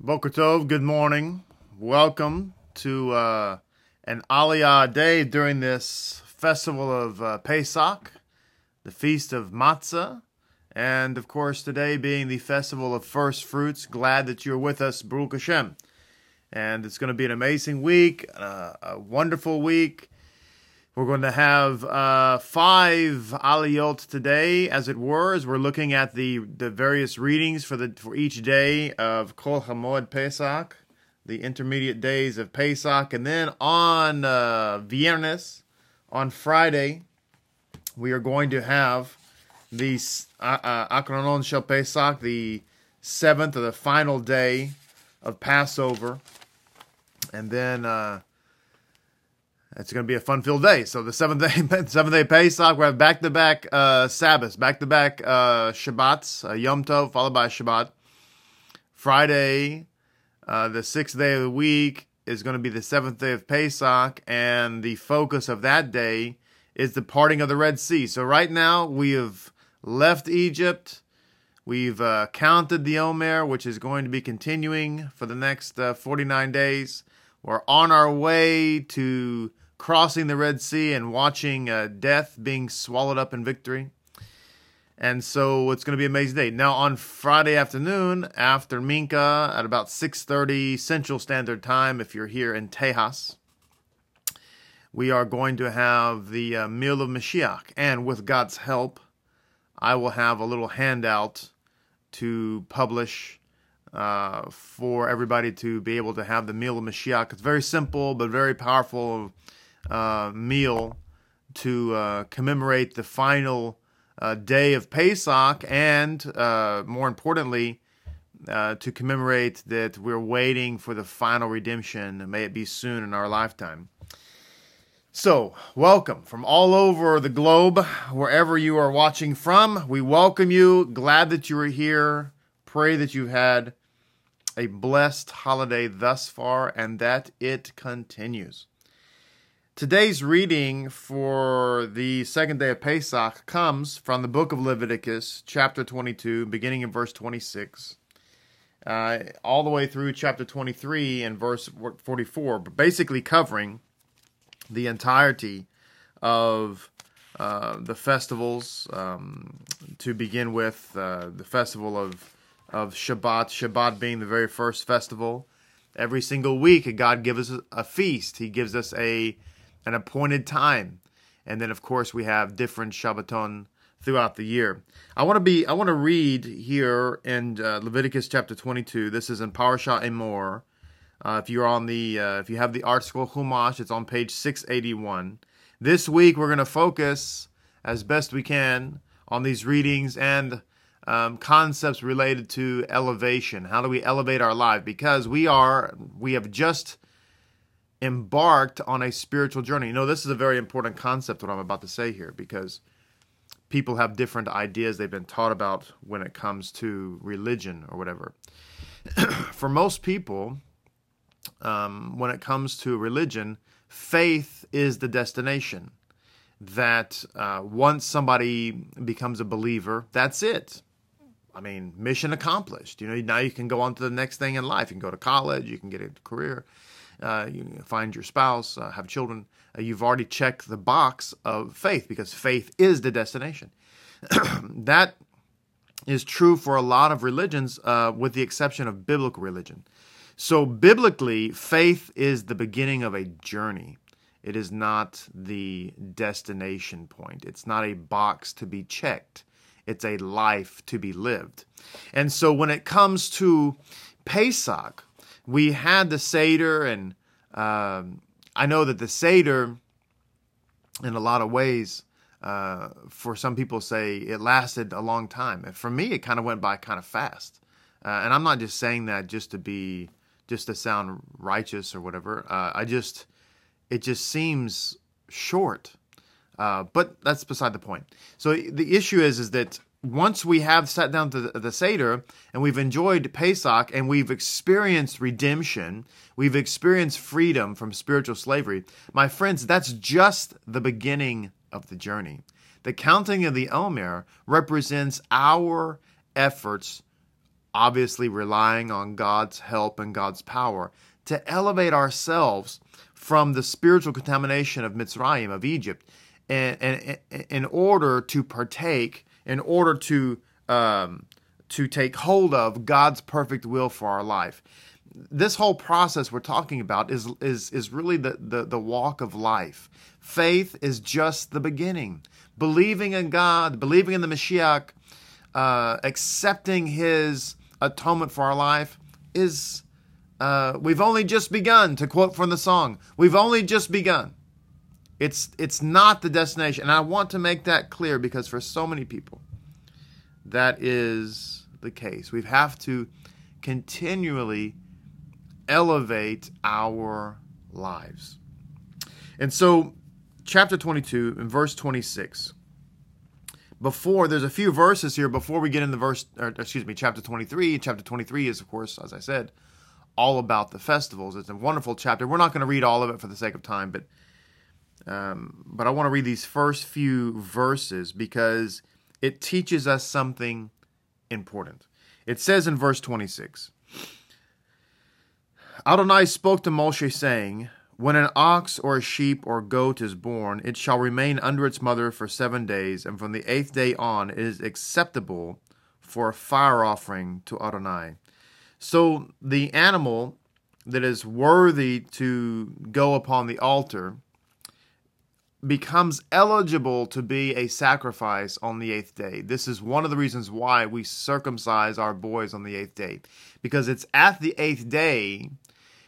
Boker Tov, good morning. Welcome to uh, an Aliyah day during this festival of uh, Pesach, the feast of Matzah, and of course today being the festival of first fruits. Glad that you're with us, Baruch Hashem. And it's going to be an amazing week, uh, a wonderful week. We're going to have uh, five aliyot today, as it were, as we're looking at the, the various readings for the for each day of Chol Hamoed Pesach, the intermediate days of Pesach, and then on uh, Viernes, on Friday, we are going to have the uh, Acharon Shel Pesach, the seventh or the final day of Passover, and then. Uh, it's going to be a fun-filled day. So the seventh day, seventh day Pesach, we have back-to-back uh, Sabbaths, back-to-back uh, Shabbats, uh, Yom Tov followed by Shabbat. Friday, uh, the sixth day of the week, is going to be the seventh day of Pesach, and the focus of that day is the parting of the Red Sea. So right now we have left Egypt. We've uh, counted the Omer, which is going to be continuing for the next uh, 49 days. We're on our way to crossing the Red Sea and watching uh, death being swallowed up in victory. And so it's going to be an amazing day. Now on Friday afternoon after Mincha at about 6:30 Central Standard Time if you're here in Tejas, we are going to have the uh, meal of Mashiach and with God's help I will have a little handout to publish uh, for everybody to be able to have the meal of Mashiach. It's very simple but very powerful uh, meal to uh, commemorate the final uh, day of Pesach and, uh, more importantly, to commemorate that we're waiting for the final redemption. May it be soon in our lifetime. So, welcome from all over the globe, wherever you are watching from. We welcome you. Glad that you are here. Pray that you've had a blessed holiday thus far and that it continues. Today's reading for the second day of Pesach comes from the book of Leviticus, chapter 22, beginning in verse 26, uh, all the way through chapter 23 and verse 44, but basically covering the entirety of uh, the festivals. Um, to begin with, uh, the festival of of Shabbat, Shabbat being the very first festival. Every single week, God gives us a feast. He gives us a an appointed time. And then, of course, we have different Shabbaton throughout the year. I want to be. I want to read here in uh, Leviticus chapter 22. This is in Parashat Emor. Uh, if you're on the, uh, if you have the ArtScroll Chumash, it's on page 681. This week we're going to focus as best we can on these readings and um, concepts related to elevation. How do we elevate our life? Because we are, we have just embarked on a spiritual journey. You know, this is a very important concept, what I'm about to say here, because people have different ideas they've been taught about when it comes to religion or whatever. For most people, um, when it comes to religion, faith is the destination. That uh, once somebody becomes a believer, that's it. I mean, mission accomplished. You know, now you can go on to the next thing in life. You can go to college, you can get a career, uh, you find your spouse, uh, have children, uh, you've already checked the box of faith because faith is the destination. that is true for a lot of religions, uh, with the exception of biblical religion. So, biblically, faith is the beginning of a journey. It is not the destination point. It's not a box to be checked. It's a life to be lived. And so, when it comes to Pesach, we had the Seder, and um, I know that the Seder, in a lot of ways, uh, for some people say it lasted a long time. And for me, it kind of went by kind of fast. Uh, and I'm not just saying that just to be, just to sound righteous or whatever. Uh, I just, it just seems short. Uh, but that's beside the point. So the issue is, is that once we have sat down to the, the Seder and we've enjoyed Pesach and we've experienced redemption, we've experienced freedom from spiritual slavery, my friends, that's just the beginning of the journey. The counting of the Omer represents our efforts obviously relying on God's help and God's power to elevate ourselves from the spiritual contamination of Mitzrayim, of Egypt, and, and in order to partake, in order to um, to take hold of God's perfect will for our life. This whole process we're talking about is is is really the, the, the walk of life. Faith is just the beginning. Believing in God, believing in the Mashiach, uh, accepting His atonement for our life is uh, we've only just begun. To quote from the song, we've only just begun. It's it's not the destination, and I want to make that clear because for so many people, that is the case. We have to continually elevate our lives. And so, chapter 22 and verse 26. Before there's a few verses here before we get into verse, or, excuse me, chapter 23. Chapter 23 is, of course, as I said, all about the festivals. It's a wonderful chapter. We're not going to read all of it for the sake of time, but um, but I want to read these first few verses because it teaches us something important. It says in verse 26 Adonai spoke to Moshe, saying, When an ox or a sheep or goat is born, it shall remain under its mother for seven days, and from the eighth day on it is acceptable for a fire offering to Adonai. So the animal that is worthy to go upon the altar becomes eligible to be a sacrifice on the eighth day. This is one of the reasons why we circumcise our boys on the eighth day, because it's at the eighth day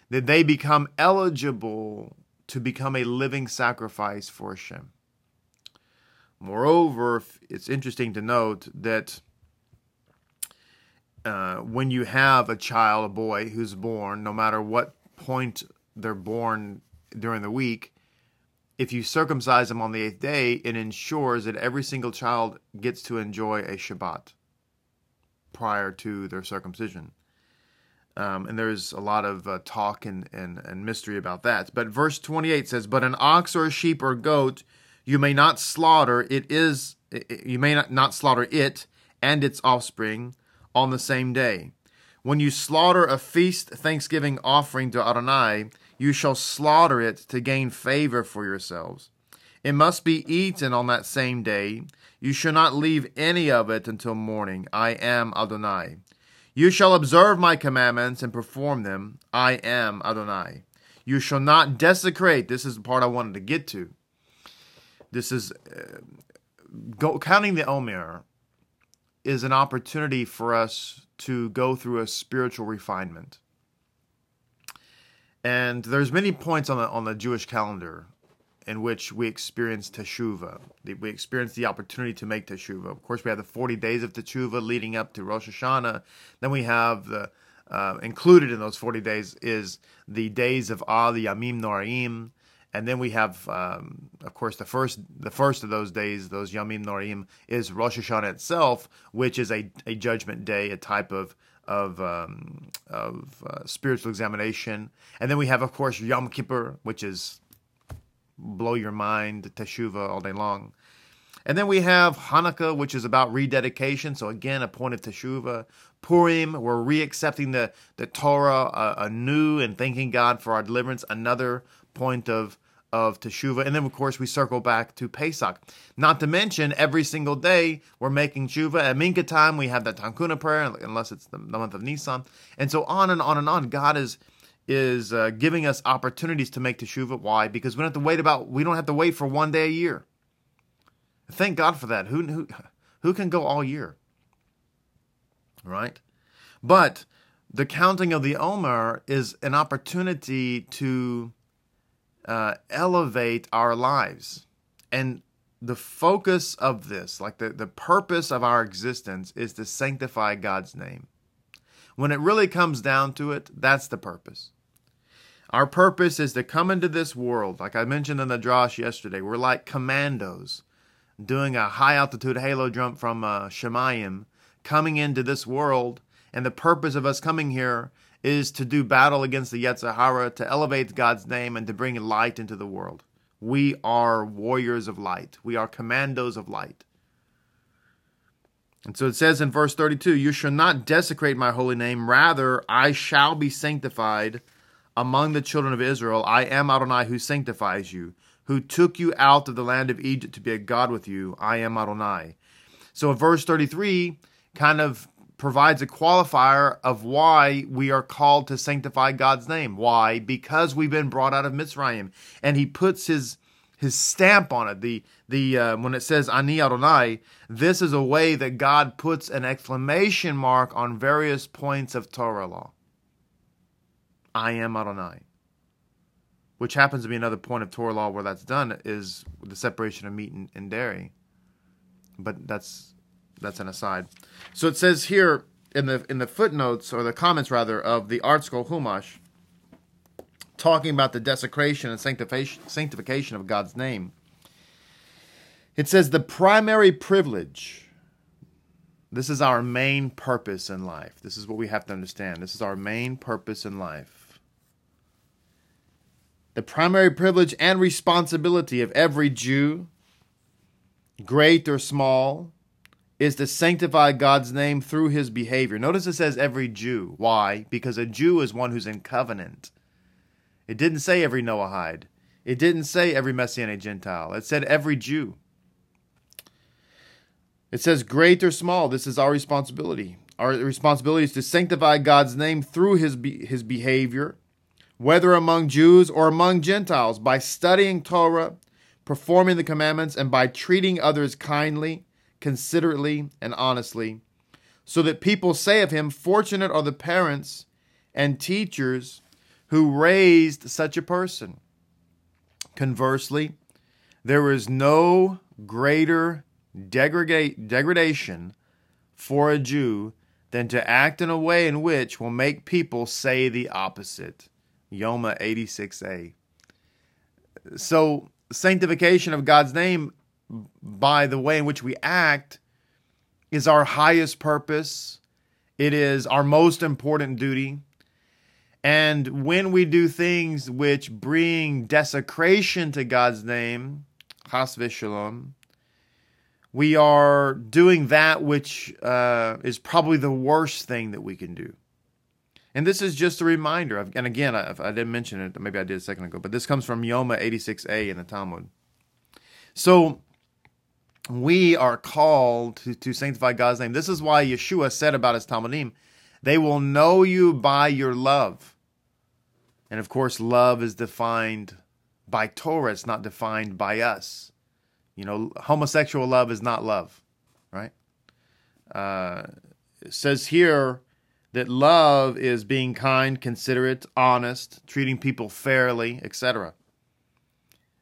that they become eligible to become a living sacrifice for Hashem. Moreover, it's interesting to note that uh, when you have a child, a boy who's born, no matter what point they're born during the week, if you circumcise them on the eighth day, it ensures that every single child gets to enjoy a Shabbat prior to their circumcision. Um, and there's a lot of uh, talk and, and, and mystery about that. But verse 28 says, But an ox or a sheep or goat you may not slaughter, it is, you may not, not slaughter it and its offspring on the same day. When you slaughter a feast thanksgiving offering to Adonai, you shall slaughter it to gain favor for yourselves. It must be eaten on that same day. You shall not leave any of it until morning. I am Adonai. You shall observe my commandments and perform them. I am Adonai. You shall not desecrate. This is the part I wanted to get to. This is uh, go, counting the Omer is an opportunity for us to go through a spiritual refinement. And there's many points on the on the Jewish calendar in which we experience teshuva. We experience the opportunity to make teshuva. Of course, we have the 40 days of teshuva leading up to Rosh Hashanah. Then we have the uh, included in those 40 days is the days of Ah, the Yamim Noraim, and then we have, um, of course, the first the first of those days, those Yamim Noraim, is Rosh Hashanah itself, which is a, a judgment day, a type of of um, of uh, spiritual examination, and then we have, of course, Yom Kippur, which is blow your mind, teshuva all day long. And then we have Hanukkah, which is about rededication. So again, a point of teshuva. Purim, we're reaccepting the the Torah uh, anew and thanking God for our deliverance. Another point of of Teshuvah. And then, of course, we circle back to Pesach. Not to mention, every single day we're making Teshuvah. At Mincha time, we have that Tachanun prayer, unless it's the, month of Nisan. And so on and on and on. God is is uh, giving us opportunities to make Teshuvah. Why? Because we don't have to wait about, we don't have to wait for one day a year. Thank God for that. Who, who, who can go all year? Right? But the counting of the Omer is an opportunity to uh, elevate our lives. And the focus of this, like the, the purpose of our existence, is to sanctify God's name. When it really comes down to it, that's the purpose. Our purpose is to come into this world. Like I mentioned in the Drosh yesterday, we're like commandos doing a high altitude halo jump from uh, Shamayim, coming into this world. And the purpose of us coming here is to do battle against the Yetzer Hara, to elevate God's name, and to bring light into the world. We are warriors of light. We are commandos of light. And so it says in verse 32 You shall not desecrate my holy name, rather, I shall be sanctified among the children of Israel. I am Adonai who sanctifies you, who took you out of the land of Egypt to be a God with you. I am Adonai. So verse 33 kind of provides a qualifier of why we are called to sanctify God's name. Why? Because we've been brought out of Mitzrayim, and He puts His His stamp on it. The the uh, when it says Ani Adonai, this is a way that God puts an exclamation mark on various points of Torah law. I am Adonai. Which happens to be another point of Torah law where that's done is the separation of meat and, and dairy. But that's that's an aside. So it says here in the in the footnotes or the comments rather of the ArtScroll Chumash, talking about the desecration and sanctification sanctification of God's name. It says the primary privilege. This is our main purpose in life. This is what we have to understand. This is our main purpose in life. The primary privilege and responsibility of every Jew, great or small, is to sanctify God's name through his behavior. Notice it says every Jew. Why? Because a Jew is one who's in covenant. It didn't say every Noahide. It didn't say every Messianic Gentile. It said every Jew. It says great or small, this is our responsibility. Our responsibility is to sanctify God's name through his be- his behavior, whether among Jews or among Gentiles, by studying Torah, performing the commandments, and by treating others kindly considerately, and honestly, so that people say of him, Fortunate are the parents and teachers who raised such a person. Conversely, there is no greater degrada- degradation for a Jew than to act in a way in which will make people say the opposite. Yoma 86a. So, sanctification of God's name by the way in which we act is our highest purpose. It is our most important duty. And when we do things which bring desecration to God's name, chas v'shalom, we are doing that which uh, is probably the worst thing that we can do. And this is just a reminder. Of, and again, I, I didn't mention it, maybe I did a second ago, but this comes from Yoma 86a in the Talmud. So we are called to, to sanctify God's name. This is why Yeshua said about his Talmudim, they will know you by your love. And of course, love is defined by Torah, it's not defined by us. You know, homosexual love is not love, right? Uh, it says here that love is being kind, considerate, honest, treating people fairly, etc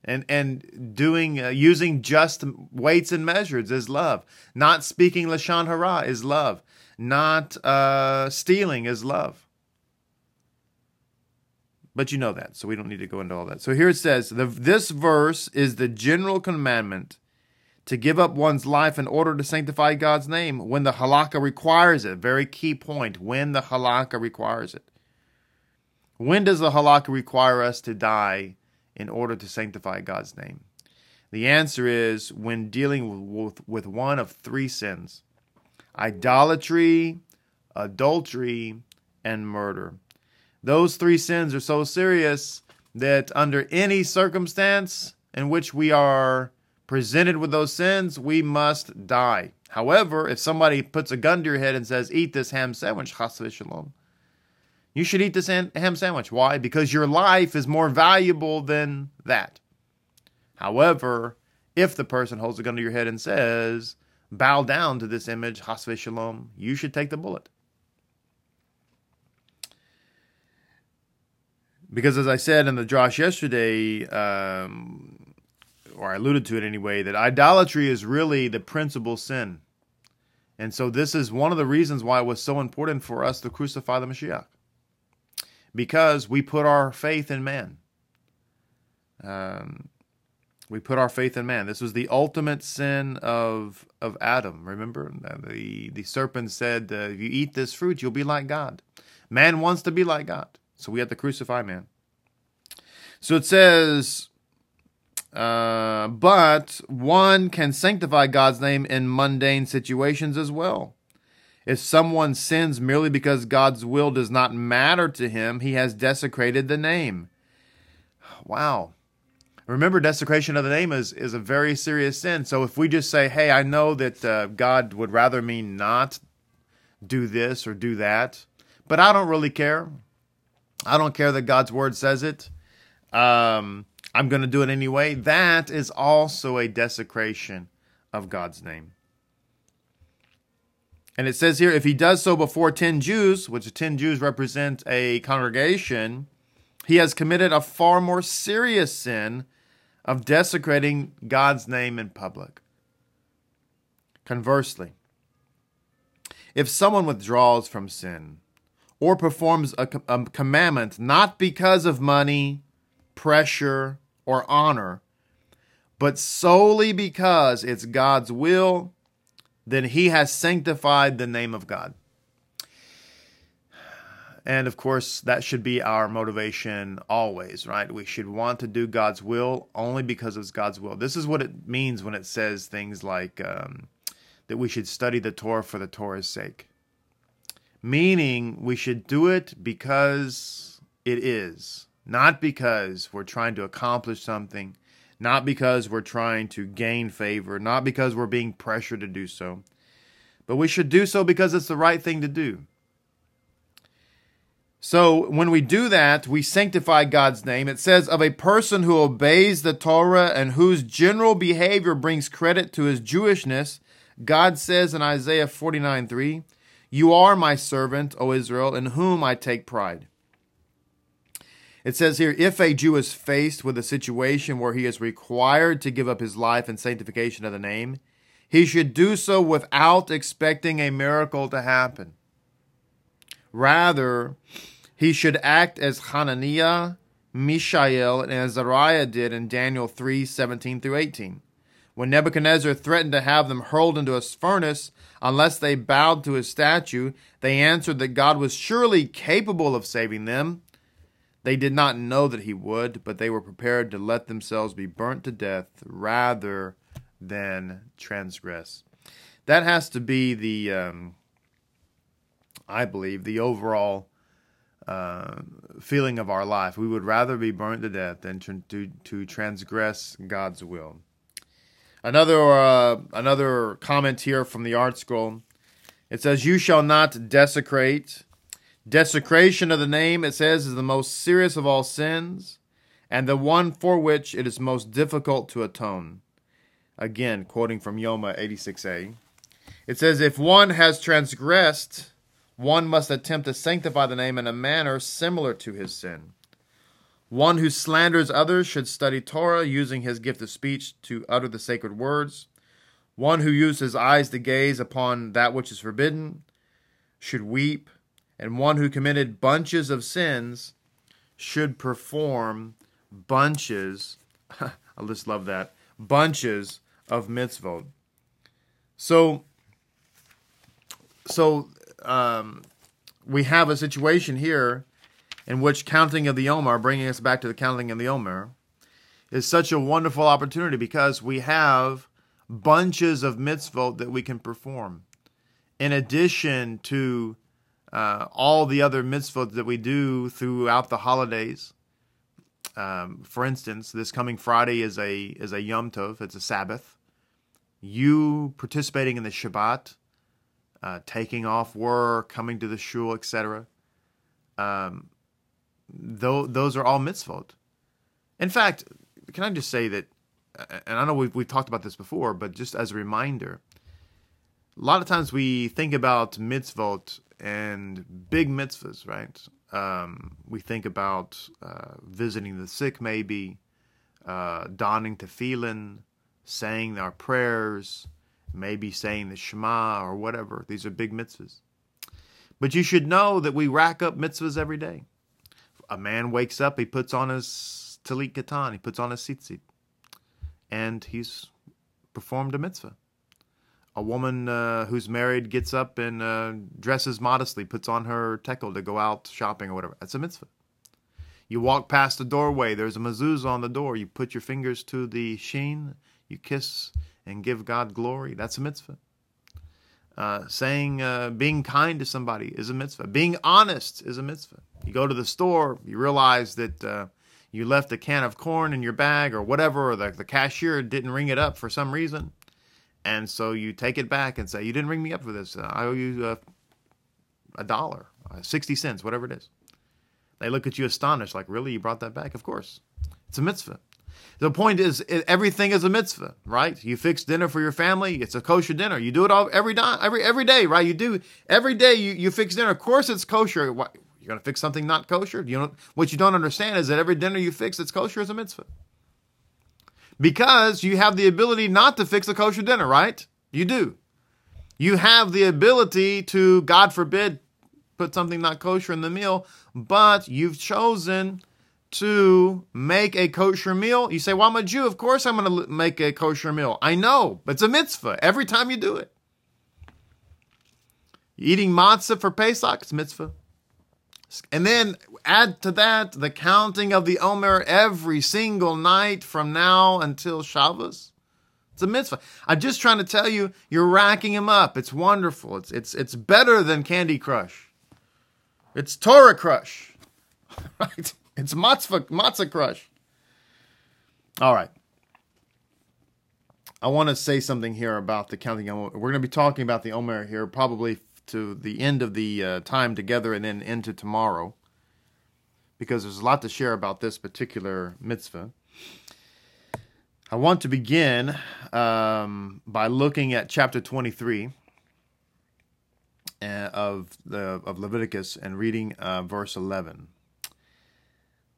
and and doing uh, using just weights and measures is love. Not speaking lashon hara is love. Not uh, stealing is love. But you know that, so we don't need to go into all that. So here it says, the, this verse is the general commandment to give up one's life in order to sanctify God's name when the halakha requires it. Very key point, when the halakha requires it. When does the halakha require us to die in order to sanctify God's name? The answer is when dealing with, with one of three sins idolatry, adultery, and murder. Those three sins are so serious that under any circumstance in which we are presented with those sins, we must die. However, if somebody puts a gun to your head and says, Eat this ham sandwich, chas shalom, you should eat this ham sandwich. Why? Because your life is more valuable than that. However, if the person holds a gun to your head and says, bow down to this image, chas v'shalom, you should take the bullet. Because as I said in the Drosh yesterday, um, or I alluded to it anyway, that idolatry is really the principal sin. And so this is one of the reasons why it was so important for us to crucify the Mashiach because we put our faith in man. Um, we put our faith in man. This was the ultimate sin of of Adam. Remember, the the serpent said, uh, "If you eat this fruit, you'll be like God." Man wants to be like God, so we had to crucify man. So it says Uh, but one can sanctify God's name in mundane situations as well. If someone sins merely because God's will does not matter to him, he has desecrated the name. Wow. Remember, desecration of the name is, is a very serious sin. So if we just say, hey, I know that uh, God would rather me not do this or do that, but I don't really care. I don't care that God's word says it. Um, I'm going to do it anyway. That is also a desecration of God's name. And it says here, if he does so before 10 Jews, which 10 Jews represent a congregation, he has committed a far more serious sin of desecrating God's name in public. Conversely, if someone withdraws from sin or performs a, a commandment not because of money, pressure, or honor, but solely because it's God's will then he has sanctified the name of God. And of course, that should be our motivation always, right? We should want to do God's will only because it's God's will. This is what it means when it says things like um, that we should study the Torah for the Torah's sake. Meaning, we should do it because it is, not because we're trying to accomplish something not because we're trying to gain favor, not because we're being pressured to do so, but we should do so because it's the right thing to do. So when we do that, we sanctify God's name. It says, of a person who obeys the Torah and whose general behavior brings credit to his Jewishness, God says in Isaiah 49 3, You are my servant, O Israel, in whom I take pride. It says here if a Jew is faced with a situation where he is required to give up his life in sanctification of the name, he should do so without expecting a miracle to happen. Rather, he should act as Hananiah, Mishael, and Azariah did in Daniel 3 17 through 18. When Nebuchadnezzar threatened to have them hurled into a furnace unless they bowed to his statue, they answered that God was surely capable of saving them they did not know that he would, but they were prepared to let themselves be burnt to death rather than transgress. That has to be the, um, I believe, the overall uh, feeling of our life. We would rather be burnt to death than to, to, to transgress God's will. Another uh, another comment here from the ArtScroll. It says, "You shall not desecrate." Desecration of the name, it says, is the most serious of all sins, and the one for which it is most difficult to atone. Again, quoting from Yoma 86a. It says, If one has transgressed, one must attempt to sanctify the name in a manner similar to his sin. One who slanders others should study Torah, using his gift of speech to utter the sacred words. One who uses his eyes to gaze upon that which is forbidden should weep and one who committed bunches of sins should perform bunches. I just love that bunches of mitzvot. So, so um, we have a situation here in which counting of the Omer, bringing us back to the counting of the Omer, is such a wonderful opportunity because we have bunches of mitzvot that we can perform. In addition to uh, all the other mitzvot that we do throughout the holidays. Um, for instance, this coming Friday is a is a Yom Tov. It's a Sabbath. You participating in the Shabbat, uh, taking off work, coming to the shul, etc. Um, those are all mitzvot. In fact, can I just say that? And I know we've we've talked about this before, but just as a reminder, a lot of times we think about mitzvot and big mitzvahs, right? Um, we think about uh, visiting the sick, maybe, uh, donning tefillin, saying our prayers, maybe saying the Shema or whatever. These are big mitzvahs. But you should know that we rack up mitzvahs every day. A man wakes up, he puts on his talit katan, he puts on his tzitzit, and he's performed a mitzvah a woman uh, who's married gets up and uh, dresses modestly, puts on her tichel to go out shopping or whatever. That's a mitzvah. You walk past the doorway, there's a mezuzah on the door. You put your fingers to the sheen, you kiss and give God glory. That's a mitzvah. Uh, saying, uh, being kind to somebody is a mitzvah. Being honest is a mitzvah. You go to the store, you realize that uh, you left a can of corn in your bag or whatever, or the, the cashier didn't ring it up for some reason. And so you take it back and say, You didn't ring me up for this. I owe you uh, a dollar, uh, 60 cents, whatever it is. They look at you astonished, like, Really? You brought that back? Of course. It's a mitzvah. The point is, everything is a mitzvah, right? You fix dinner for your family; it's a kosher dinner. You do it all every day, every every day, right? You do every day. You, you fix dinner. Of course, it's kosher. What, you're gonna fix something not kosher? You know what you don't understand is that every dinner you fix that's kosher is a mitzvah, because you have the ability not to fix a kosher dinner, right? You do. You have the ability to, God forbid, put something not kosher in the meal, but you've chosen to make a kosher meal. You say, Well, I'm a Jew. Of course I'm going to make a kosher meal. I know, but it's a mitzvah every time you do it. Eating matzah for Pesach, it's mitzvah. And then add to that the counting of the Omer every single night from now until Shabbos. It's a mitzvah. I'm just trying to tell you, you're racking them up. It's wonderful. It's it's it's better than Candy Crush. It's Torah Crush, right? It's matzah, matzah crush. All right. I want to say something here about the counting. We're going to be talking about the Omer here probably to the end of the uh, time together and then into tomorrow. Because there's a lot to share about this particular mitzvah. I want to begin um, by looking at chapter 23 uh, of the of Leviticus and reading uh, verse 11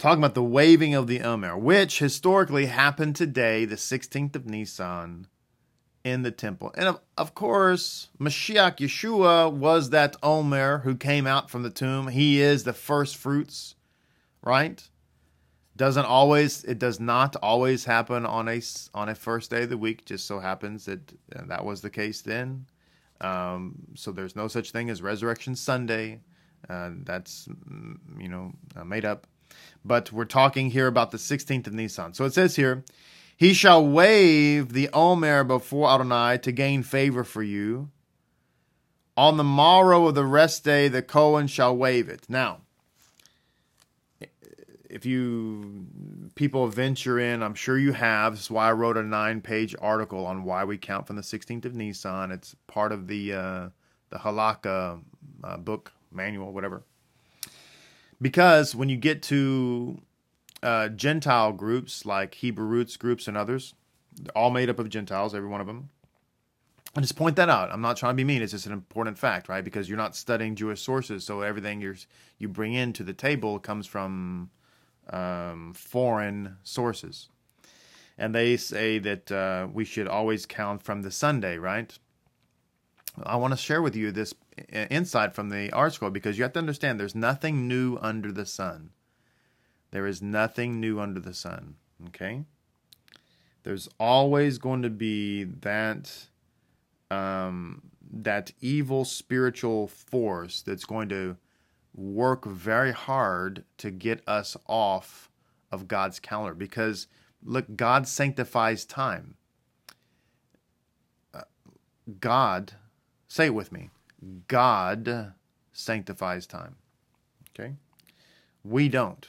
talking about the waving of the Omer, which historically happened today, the 16th of Nisan, in the temple. And of, of course, Mashiach Yeshua was that Omer who came out from the tomb. He is the first fruits, right? Doesn't always, it does not always happen on a on a first day of the week. Just so happens that uh, that was the case then. Um, so there's no such thing as Resurrection Sunday. Uh, that's mm, you know uh, made up but we're talking here about the 16th of Nisan. So it says here, He shall wave the Omer before Adonai to gain favor for you. On the morrow of the rest day, the Cohen shall wave it. Now, if you people venture in, I'm sure you have. This is why I wrote a nine-page article on why we count from the 16th of Nisan. It's part of the uh, the Halakha uh, book manual, whatever. Because when you get to uh, Gentile groups like Hebrew roots groups and others, all made up of Gentiles, every one of them. I just point that out. I'm not trying to be mean. It's just an important fact, right? Because you're not studying Jewish sources, so everything you you bring into the table comes from um, foreign sources. And they say that uh, we should always count from the Sunday, right? I want to share with you this insight from the ArtScroll because you have to understand there's nothing new under the sun. There is nothing new under the sun. Okay? There's always going to be that um, that evil spiritual force that's going to work very hard to get us off of God's calendar because look, God sanctifies time. Uh, God, say it with me. God sanctifies time. Okay? We don't.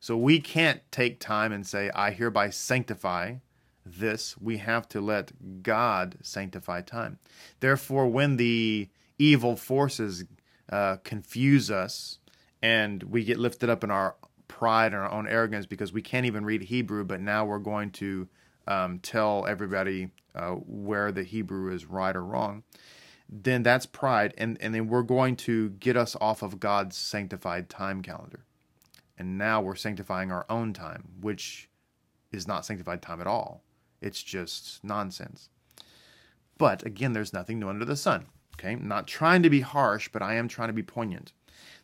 So we can't take time and say, I hereby sanctify this. We have to let God sanctify time. Therefore, when the evil forces uh, confuse us and we get lifted up in our pride and our own arrogance because we can't even read Hebrew, but now we're going to um, tell everybody uh, where the Hebrew is right or wrong then that's pride and and then we're going to get us off of God's sanctified time calendar. And now we're sanctifying our own time, which is not sanctified time at all. It's just nonsense. But again, there's nothing new under the sun. Okay? Not trying to be harsh, but I am trying to be poignant.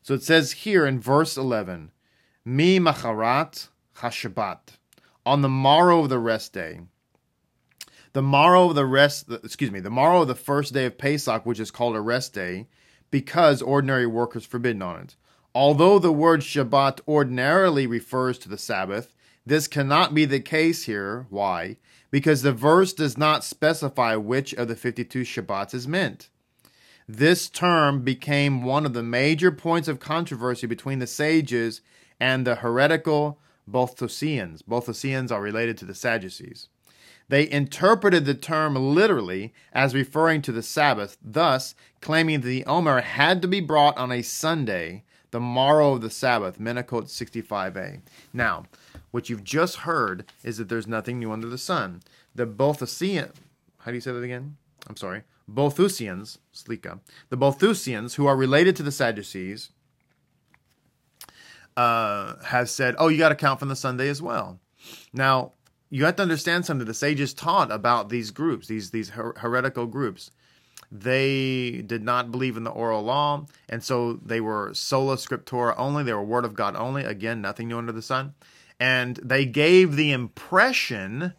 So it says here in verse 11, Mi macharat hashabat, on the morrow of the rest day, the morrow of the rest, excuse me, the morrow of the first day of Pesach, which is called a rest day, because ordinary work is forbidden on it. Although the word Shabbat ordinarily refers to the Sabbath, this cannot be the case here. Why? Because the verse does not specify which of the 52 Shabbats is meant. This term became one of the major points of controversy between the sages and the heretical Boethusians. Boethusians are related to the Sadducees. They interpreted the term literally as referring to the Sabbath, thus claiming that the Omer had to be brought on a Sunday, the morrow of the Sabbath, Menachot 65a. Now, what you've just heard is that there's nothing new under the sun. The Boethusian, how do you say that again? I'm sorry. Boethusians, Slicha, the Boethusians, who are related to the Sadducees, uh, has said, oh, you got to count from the Sunday as well. Now, you have to understand something. The sages taught about these groups, these these her- heretical groups. They did not believe in the oral law, and so they were sola scriptura only. They were word of God only. Again, nothing new under the sun. And they gave the impression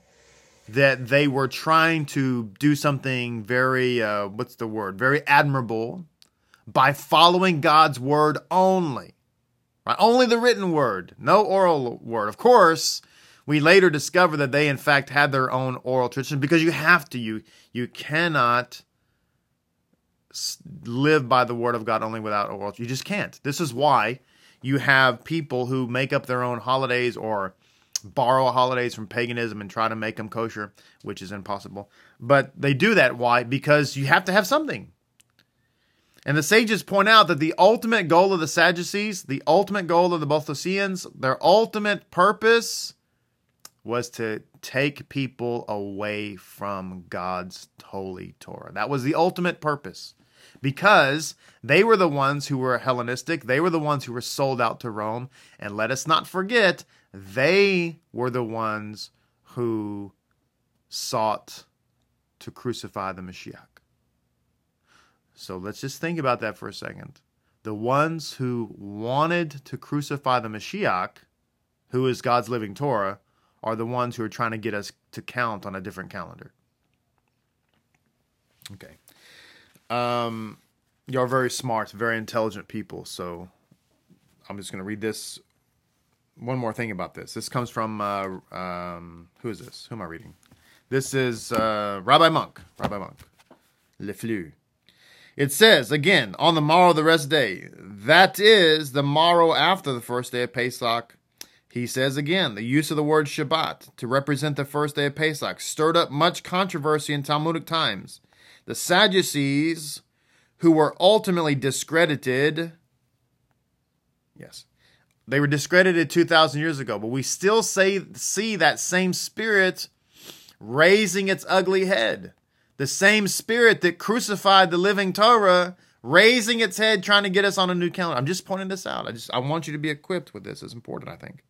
that they were trying to do something very, uh, what's the word, very admirable by following God's word only. Right? Only the written word, no oral word. Of course, we later discover that they in fact had their own oral tradition because you have to. You you cannot live by the word of God only without oral. You just can't. This is why you have people who make up their own holidays or borrow holidays from paganism and try to make them kosher, which is impossible. But they do that. Why? Because you have to have something. And the sages point out that the ultimate goal of the Sadducees, the ultimate goal of the Boethusians, their ultimate purpose was to take people away from God's holy Torah. That was the ultimate purpose. Because they were the ones who were Hellenistic, they were the ones who were sold out to Rome. And let us not forget, they were the ones who sought to crucify the Mashiach. So let's just think about that for a second. The ones who wanted to crucify the Mashiach, who is God's living Torah, are the ones who are trying to get us to count on a different calendar. Okay. Um, you're very smart, very intelligent people. So I'm just going to read this. One more thing about this. This comes from, uh, um, who is this? Who am I reading? This is uh, Rabbi Monk. Rabbi Monk. Le Flux. It says, again, on the morrow of the rest day, that is the morrow after the first day of Pesach. He says again, the use of the word Shabbat to represent the first day of Pesach stirred up much controversy in Talmudic times. The Sadducees, who were ultimately discredited, yes, they were discredited 2,000 years ago, but we still say, see that same spirit raising its ugly head the same spirit that crucified the living Torah, raising its head, trying to get us on a new calendar. I'm just pointing this out. I just I want you to be equipped with this. It's important, I think.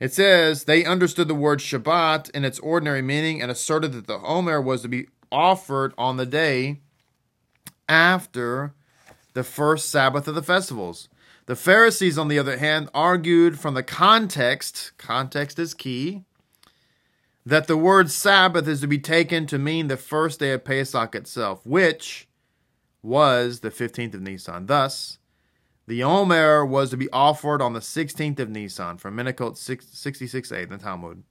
It says they understood the word Shabbat in its ordinary meaning and asserted that the Omer was to be offered on the day after the first Sabbath of the festivals. The Pharisees, on the other hand, argued from the context, context is key, that the word Sabbath is to be taken to mean the first day of Pesach itself, which was the 15th of Nisan. Thus, the Omer was to be offered on the 16th of Nisan from Menachot 66a in the Talmud.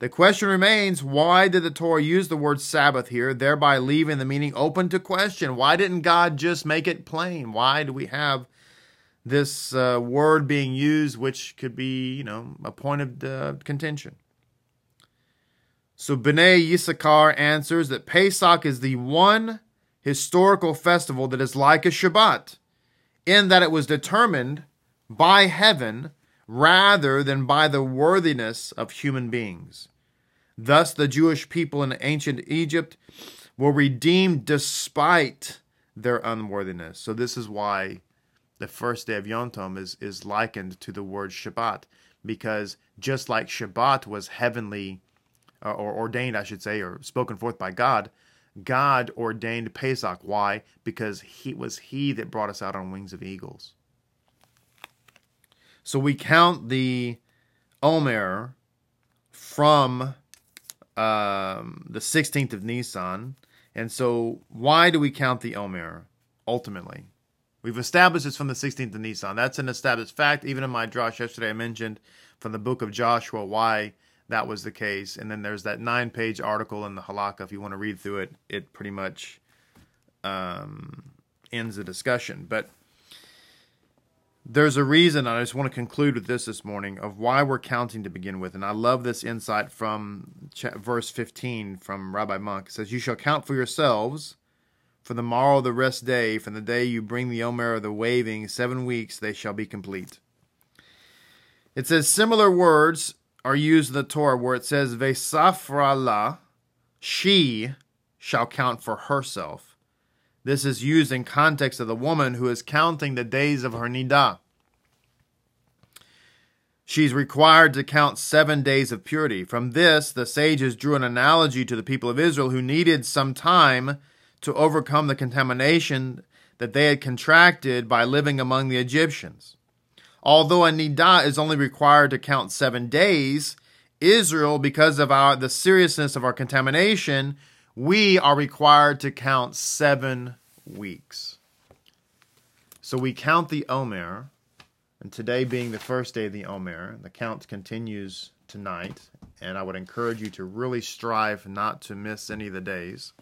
The question remains why did the Torah use the word Sabbath here, thereby leaving the meaning open to question? Why didn't God just make it plain? Why do we have this uh, word being used, which could be, you know, a point of uh, contention? So Bnei Yissachar answers that Pesach is the one historical festival that is like a Shabbat, in that it was determined by heaven rather than by the worthiness of human beings. Thus, the Jewish people in ancient Egypt were redeemed despite their unworthiness. So, this is why the first day of Yom Tov is, is likened to the word Shabbat, because just like Shabbat was heavenly uh, or ordained, I should say, or spoken forth by God, God ordained Pesach. Why? Because he was He that brought us out on wings of eagles. So we count the Omer from um, the 16th of Nisan. And so, why do we count the Omer ultimately? We've established it's from the 16th of Nisan. That's an established fact. Even in my drash yesterday, I mentioned from the book of Joshua why that was the case. And then there's that nine page article in the Halakha. If you want to read through it, it pretty much um, ends the discussion. But there's a reason, I just want to conclude with this this morning, of why we're counting to begin with. And I love this insight from verse 15 from Rabbi monk It says, You shall count for yourselves for the morrow of the rest day, from the day you bring the Omer of the waving, seven weeks they shall be complete. It says similar words are used in the Torah where it says, Vesafrala, she shall count for herself. This is used in context of the woman who is counting the days of her nidah. She's required to count seven days of purity. From this, the sages drew an analogy to the people of Israel who needed some time to overcome the contamination that they had contracted by living among the Egyptians. Although a nidah is only required to count seven days, Israel, because of our the seriousness of our contamination, we are required to count seven weeks. So we count the Omer, and today being the first day of the Omer, the count continues tonight, and I would encourage you to really strive not to miss any of the days.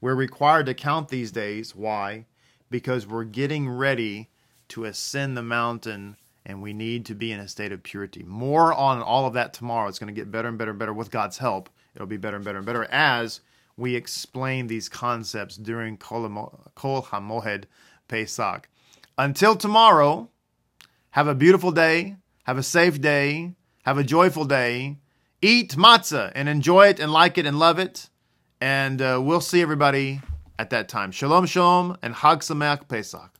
We're required to count these days. Why? Because we're getting ready to ascend the mountain and we need to be in a state of purity. More on all of that tomorrow. It's going to get better and better and better with God's help. It'll be better and better and better as we explain these concepts during Chol Hamoed Pesach. Until tomorrow, have a beautiful day, have a safe day, have a joyful day. Eat matzah and enjoy it and like it and love it. And uh, we'll see everybody at that time. Shalom, shalom, and Hag Sameach Pesach.